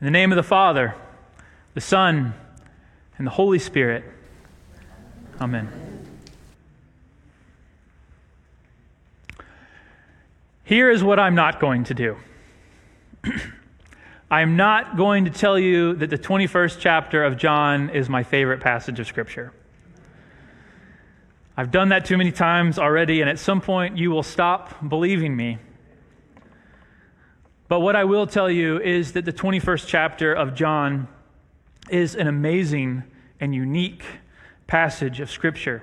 In the name of the Father, the Son, and the Holy Spirit. Amen. Here is what I'm not going to do. I'm not going to tell you that the 21st chapter of John is my favorite passage of Scripture. I've done that too many times already, and at some point you will stop believing me. But what I will tell you is that the 21st chapter of John is an amazing and unique passage of Scripture.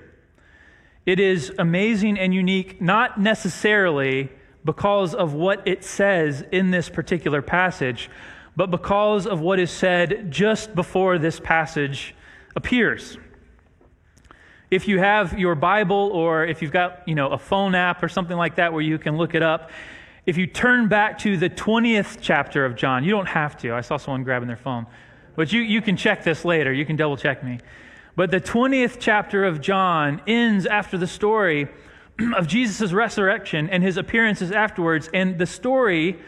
It is amazing and unique, not necessarily because of what it says in this particular passage, but because of what is said just before this passage appears. If you have your Bible or if you've got, you know, a phone app or something like that where you can look it up, if you turn back to the 20th chapter of John, you don't have to. I saw someone grabbing their phone. But you, you can check this later. You can double check me. But the 20th chapter of John ends after the story of Jesus' resurrection and his appearances afterwards. And the story,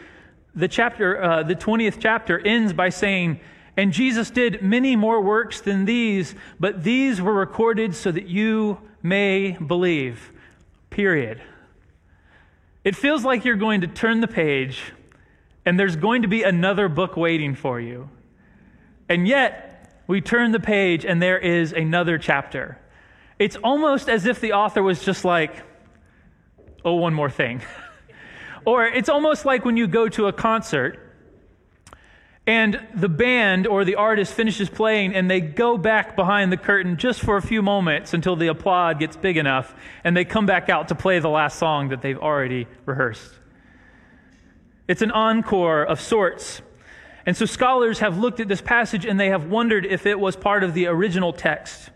the chapter, uh, the 20th chapter, ends by saying, And Jesus did many more works than these, but these were recorded so that you may believe. Period. It feels like you're going to turn the page and there's going to be another book waiting for you. And yet, we turn the page and there is another chapter. It's almost as if the author was just like, oh, one more thing. or it's almost like when you go to a concert and the band or the artist finishes playing and they go back behind the curtain just for a few moments until the applaud gets big enough and they come back out to play the last song that they've already rehearsed. It's an encore of sorts. And so scholars have looked at this passage and they have wondered if it was part of the original text.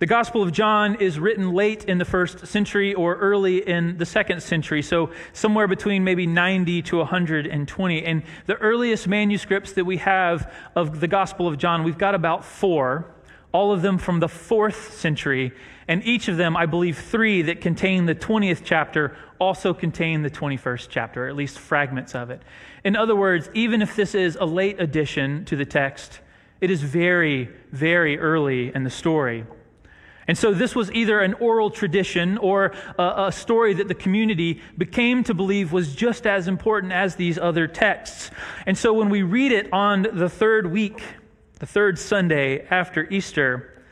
The Gospel of John is written late in the first century or early in the second century, so somewhere between maybe 90 to 120. And the earliest manuscripts that we have of the Gospel of John, we've got about four, all of them from the fourth century. And each of them, I believe three that contain the 20th chapter, also contain the 21st chapter, or at least fragments of it. In other words, even if this is a late addition to the text, it is very, very early in the story. And so this was either an oral tradition or a, a, story that the community became to believe was just as important as these other texts. And so when we read it on the third week, the third Sunday after Easter,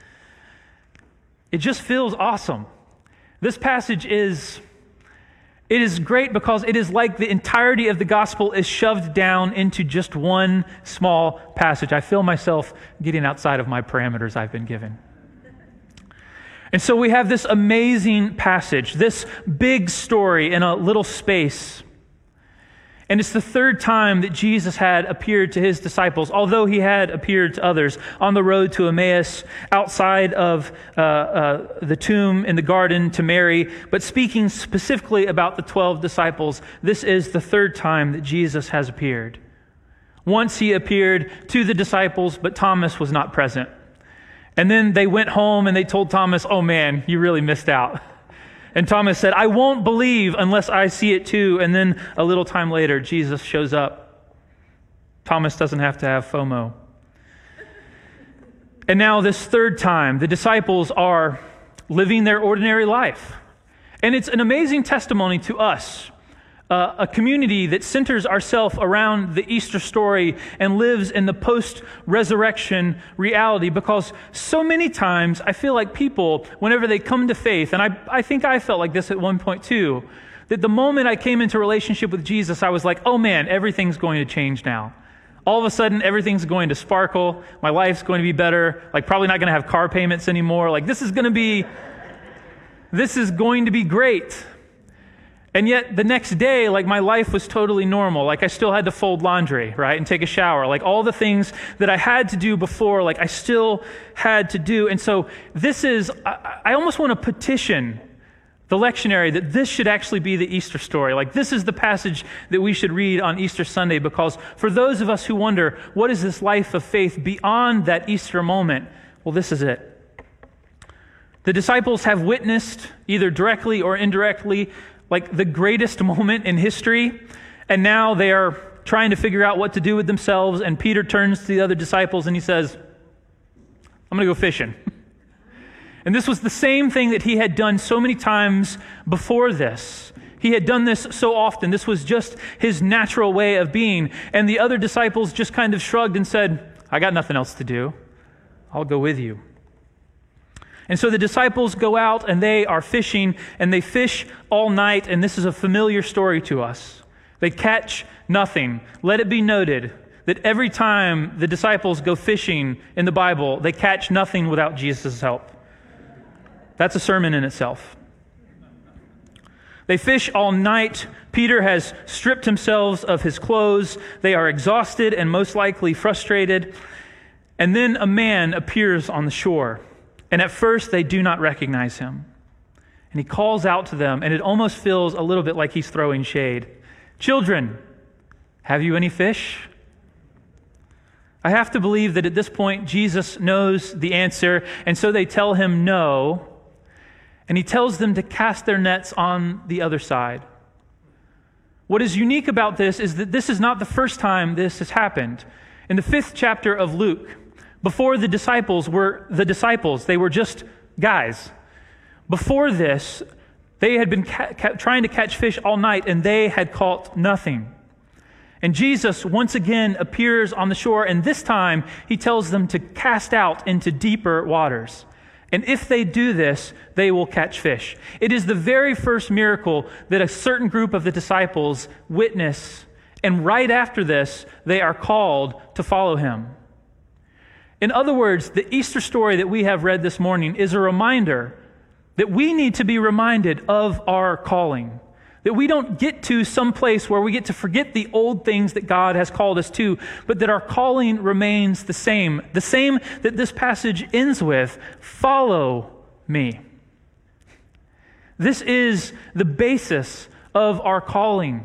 it just feels awesome. This passage is it is great because it is like the entirety of the gospel is shoved down into just one small passage. I feel myself getting outside of my parameters I've been given. And so we have this amazing passage, this big story in a little space. And it's the third time that Jesus had appeared to his disciples, although he had appeared to others on the road to Emmaus, outside of uh, uh, the tomb in the garden to Mary. But speaking specifically about the 12 disciples, this is the third time that Jesus has appeared. Once he appeared to the disciples, but Thomas was not present. And then they went home and they told Thomas, Oh man, you really missed out. And Thomas said, I won't believe unless I see it too. And then a little time later, Jesus shows up. Thomas doesn't have to have FOMO. And now, this third time, the disciples are living their ordinary life. And it's an amazing testimony to us uh, a community that centers ourselves around the Easter story and lives in the post resurrection reality because so many times I feel like people, whenever they come to faith, and I, I think I felt like this at one point too, that the moment I came into relationship with Jesus, I was like, oh man, everything's going to change now. All of a sudden, everything's going to sparkle. My life's going to be better. Like, probably not going to have car payments anymore. Like, this is going to be, this is going to be great. And yet the next day, like my life was totally normal. Like I still had to fold laundry, right? And take a shower. Like all the things that I had to do before, like I still had to do. And so this is, I, almost want to petition the lectionary that this should actually be the Easter story. Like this is the passage that we should read on Easter Sunday because for those of us who wonder, what is this life of faith beyond that Easter moment? Well, this is it. The disciples have witnessed, either directly or indirectly, like the greatest moment in history, and now they are trying to figure out what to do with themselves, and Peter turns to the other disciples and he says, I'm going to go fishing. And this was the same thing that he had done so many times before this. He had done this so often. This was just his natural way of being. And the other disciples just kind of shrugged and said, I got nothing else to do. I'll go with you. And so the disciples go out and they are fishing and they fish all night. And this is a familiar story to us. They catch nothing. Let it be noted that every time the disciples go fishing in the Bible, they catch nothing without Jesus' help. That's a sermon in itself. They fish all night. Peter has stripped himself of his clothes. They are exhausted and most likely frustrated. And then a man appears on the shore. And at first, they do not recognize him. And he calls out to them, and it almost feels a little bit like he's throwing shade. Children, have you any fish? I have to believe that at this point, Jesus knows the answer, and so they tell him no. And he tells them to cast their nets on the other side. What is unique about this is that this is not the first time this has happened. In the fifth chapter of Luke, before the disciples were the disciples, they were just guys. Before this, they had been ca- trying to catch fish all night and they had caught nothing. And Jesus once again appears on the shore, and this time he tells them to cast out into deeper waters. And if they do this, they will catch fish. It is the very first miracle that a certain group of the disciples witness. And right after this, they are called to follow him. In other words, the Easter story that we have read this morning is a reminder that we need to be reminded of our calling. That we don't get to some place where we get to forget the old things that God has called us to, but that our calling remains the same. The same that this passage ends with follow me. This is the basis of our calling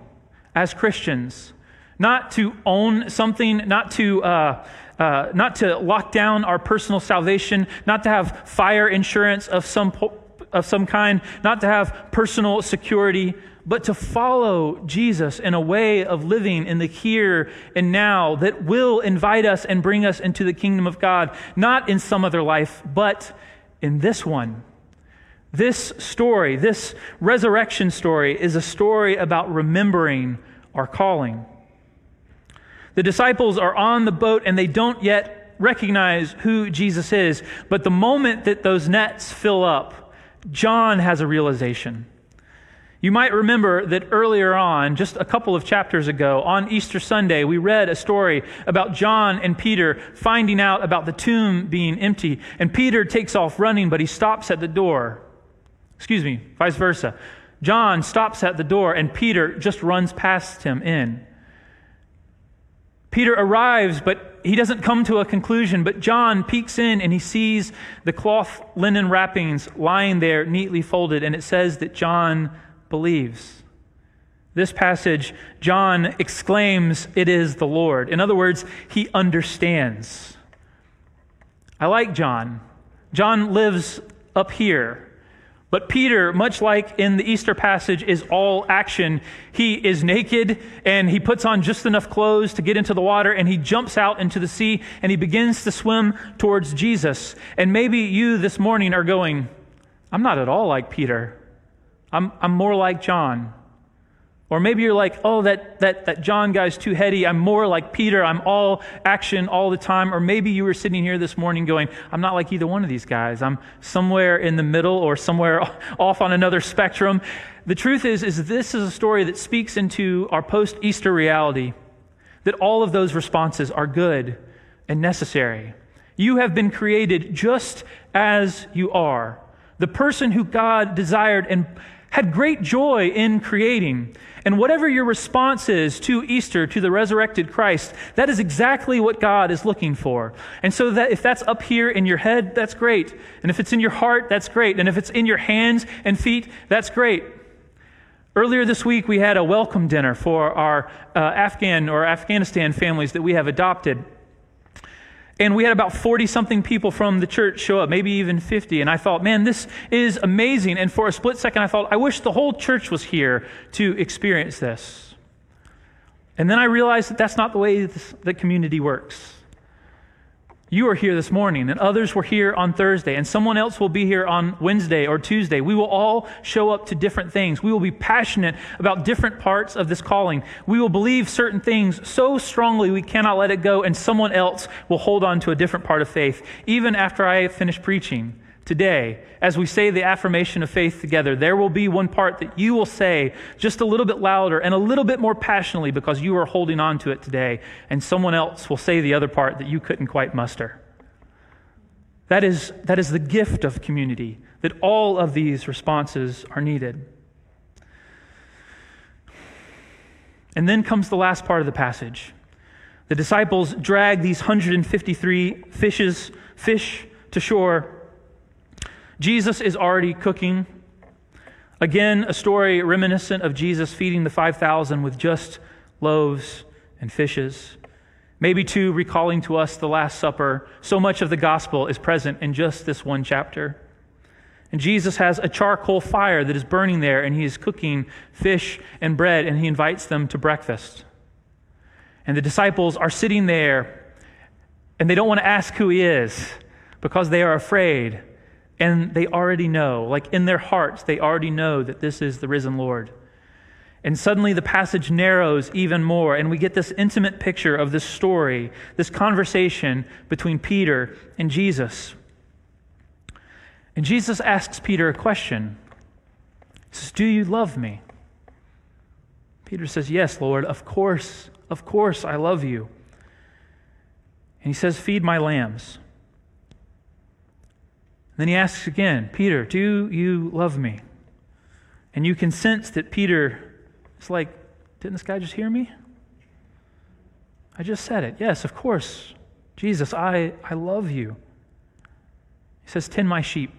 as Christians. Not to own something, not to. Uh, uh, not to lock down our personal salvation, not to have fire insurance of some, po- of some kind, not to have personal security, but to follow Jesus in a way of living in the here and now that will invite us and bring us into the kingdom of God, not in some other life, but in this one. This story, this resurrection story, is a story about remembering our calling. The disciples are on the boat and they don't yet recognize who Jesus is. But the moment that those nets fill up, John has a realization. You might remember that earlier on, just a couple of chapters ago, on Easter Sunday, we read a story about John and Peter finding out about the tomb being empty. And Peter takes off running, but he stops at the door. Excuse me, vice versa. John stops at the door, and Peter just runs past him in. Peter arrives, but he doesn't come to a conclusion. But John peeks in and he sees the cloth linen wrappings lying there neatly folded, and it says that John believes. This passage, John exclaims, It is the Lord. In other words, he understands. I like John. John lives up here. But Peter, much like in the Easter passage, is all action. He is naked and he puts on just enough clothes to get into the water and he jumps out into the sea and he begins to swim towards Jesus. And maybe you this morning are going, I'm not at all like Peter. I'm, I'm more like John. Or maybe you're like, oh, that, that, that John guy's too heady. I'm more like Peter. I'm all action all the time. Or maybe you were sitting here this morning going, I'm not like either one of these guys. I'm somewhere in the middle or somewhere off on another spectrum. The truth is, is this is a story that speaks into our post-Easter reality that all of those responses are good and necessary. You have been created just as you are. The person who God desired and had great joy in creating. And whatever your response is to Easter, to the resurrected Christ, that is exactly what God is looking for. And so that if that's up here in your head, that's great. And if it's in your heart, that's great. And if it's in your hands and feet, that's great. Earlier this week, we had a welcome dinner for our uh, Afghan or Afghanistan families that we have adopted. And we had about 40 something people from the church show up, maybe even 50. And I thought, man, this is amazing. And for a split second, I thought, I wish the whole church was here to experience this. And then I realized that that's not the way that community works. You are here this morning, and others were here on Thursday, and someone else will be here on Wednesday or Tuesday. We will all show up to different things. We will be passionate about different parts of this calling. We will believe certain things so strongly we cannot let it go, and someone else will hold on to a different part of faith, even after I finish preaching today, as we say the affirmation of faith together, there will be one part that you will say just a little bit louder and a little bit more passionately because you are holding on to it today, and someone else will say the other part that you couldn't quite muster. That is, that is the gift of community, that all of these responses are needed. And then comes the last part of the passage. The disciples drag these 153 fishes, fish to shore Jesus is already cooking. Again, a story reminiscent of Jesus feeding the 5,000 with just loaves and fishes. Maybe, too, recalling to us the Last Supper. So much of the gospel is present in just this one chapter. And Jesus has a charcoal fire that is burning there, and he is cooking fish and bread, and he invites them to breakfast. And the disciples are sitting there, and they don't want to ask who he is because they are afraid and they already know, like in their hearts, they already know that this is the risen Lord. And suddenly the passage narrows even more, and we get this intimate picture of this story, this conversation between Peter and Jesus. And Jesus asks Peter a question. He says, Do you love me? Peter says, Yes, Lord, of course, of course I love you. And he says, Feed my lambs. Then he asks again, Peter, do you love me? And you can sense that Peter is like, didn't this guy just hear me? I just said it. Yes, of course. Jesus, I, I love you. He says, Tend my sheep.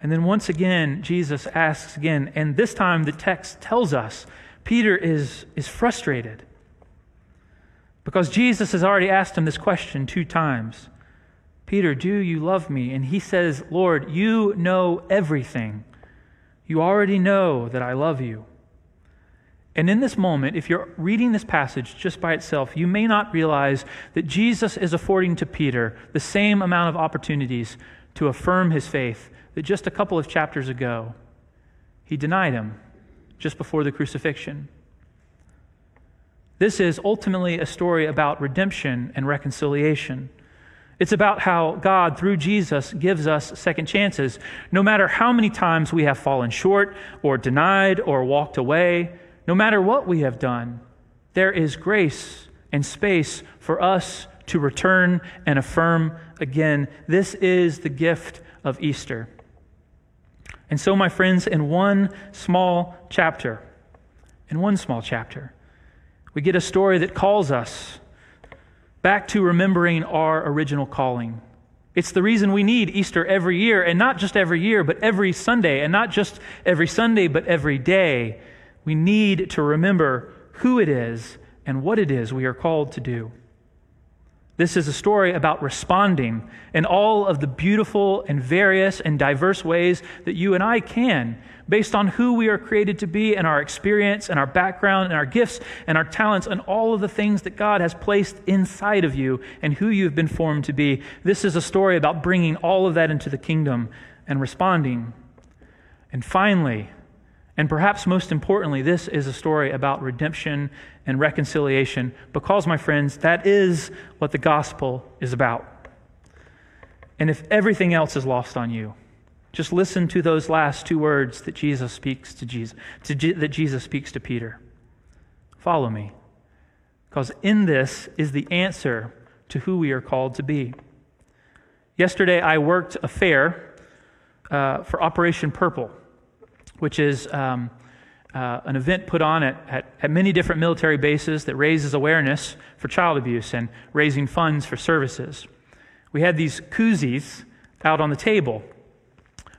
And then once again, Jesus asks again, and this time the text tells us Peter is, is frustrated because Jesus has already asked him this question two times. Peter, do you love me? And he says, Lord, you know everything. You already know that I love you. And in this moment, if you're reading this passage just by itself, you may not realize that Jesus is affording to Peter the same amount of opportunities to affirm his faith that just a couple of chapters ago he denied him just before the crucifixion. This is ultimately a story about redemption and reconciliation. It's about how God, through Jesus, gives us second chances. No matter how many times we have fallen short or denied or walked away, no matter what we have done, there is grace and space for us to return and affirm again. This is the gift of Easter. And so, my friends, in one small chapter, in one small chapter, we get a story that calls us back to remembering our original calling. It's the reason we need Easter every year, and not just every year, but every Sunday, and not just every Sunday, but every day. We need to remember who it is and what it is we are called to do. This is a story about responding in all of the beautiful and various and diverse ways that you and I can, based on who we are created to be and our experience and our background and our gifts and our talents and all of the things that God has placed inside of you and who you've been formed to be. This is a story about bringing all of that into the kingdom and responding. And finally, and perhaps most importantly, this is a story about redemption and reconciliation because, my friends, that is what the gospel is about. And if everything else is lost on you, just listen to those last two words that Jesus speaks to Jesus, to G- that Jesus speaks to Peter. Follow me, because in this is the answer to who we are called to be. Yesterday, I worked a fair uh, for Operation Purple which is um, uh, an event put on at, at, at, many different military bases that raises awareness for child abuse and raising funds for services. We had these koozies out on the table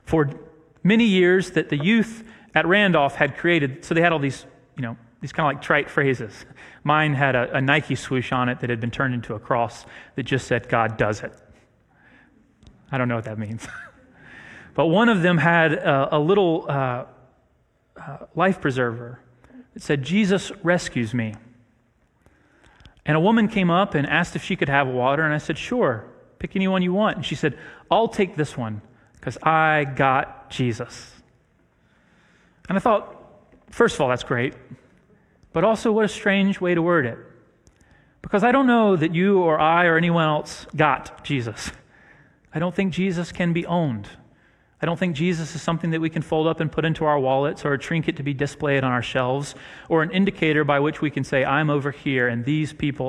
for many years that the youth at Randolph had created. So they had all these, you know, these kind of like trite phrases. Mine had a, a Nike swoosh on it that had been turned into a cross that just said, God does it. I don't know what that means. But one of them had a, a little uh, uh, life preserver that said, Jesus rescues me. And a woman came up and asked if she could have water, and I said, Sure, pick any one you want. And she said, I'll take this one because I got Jesus. And I thought, first of all, that's great, but also what a strange way to word it. Because I don't know that you or I or anyone else got Jesus. I don't think Jesus can be owned. I don't think Jesus is something that we can fold up and put into our wallets or a trinket to be displayed on our shelves or an indicator by which we can say, I'm over here and these people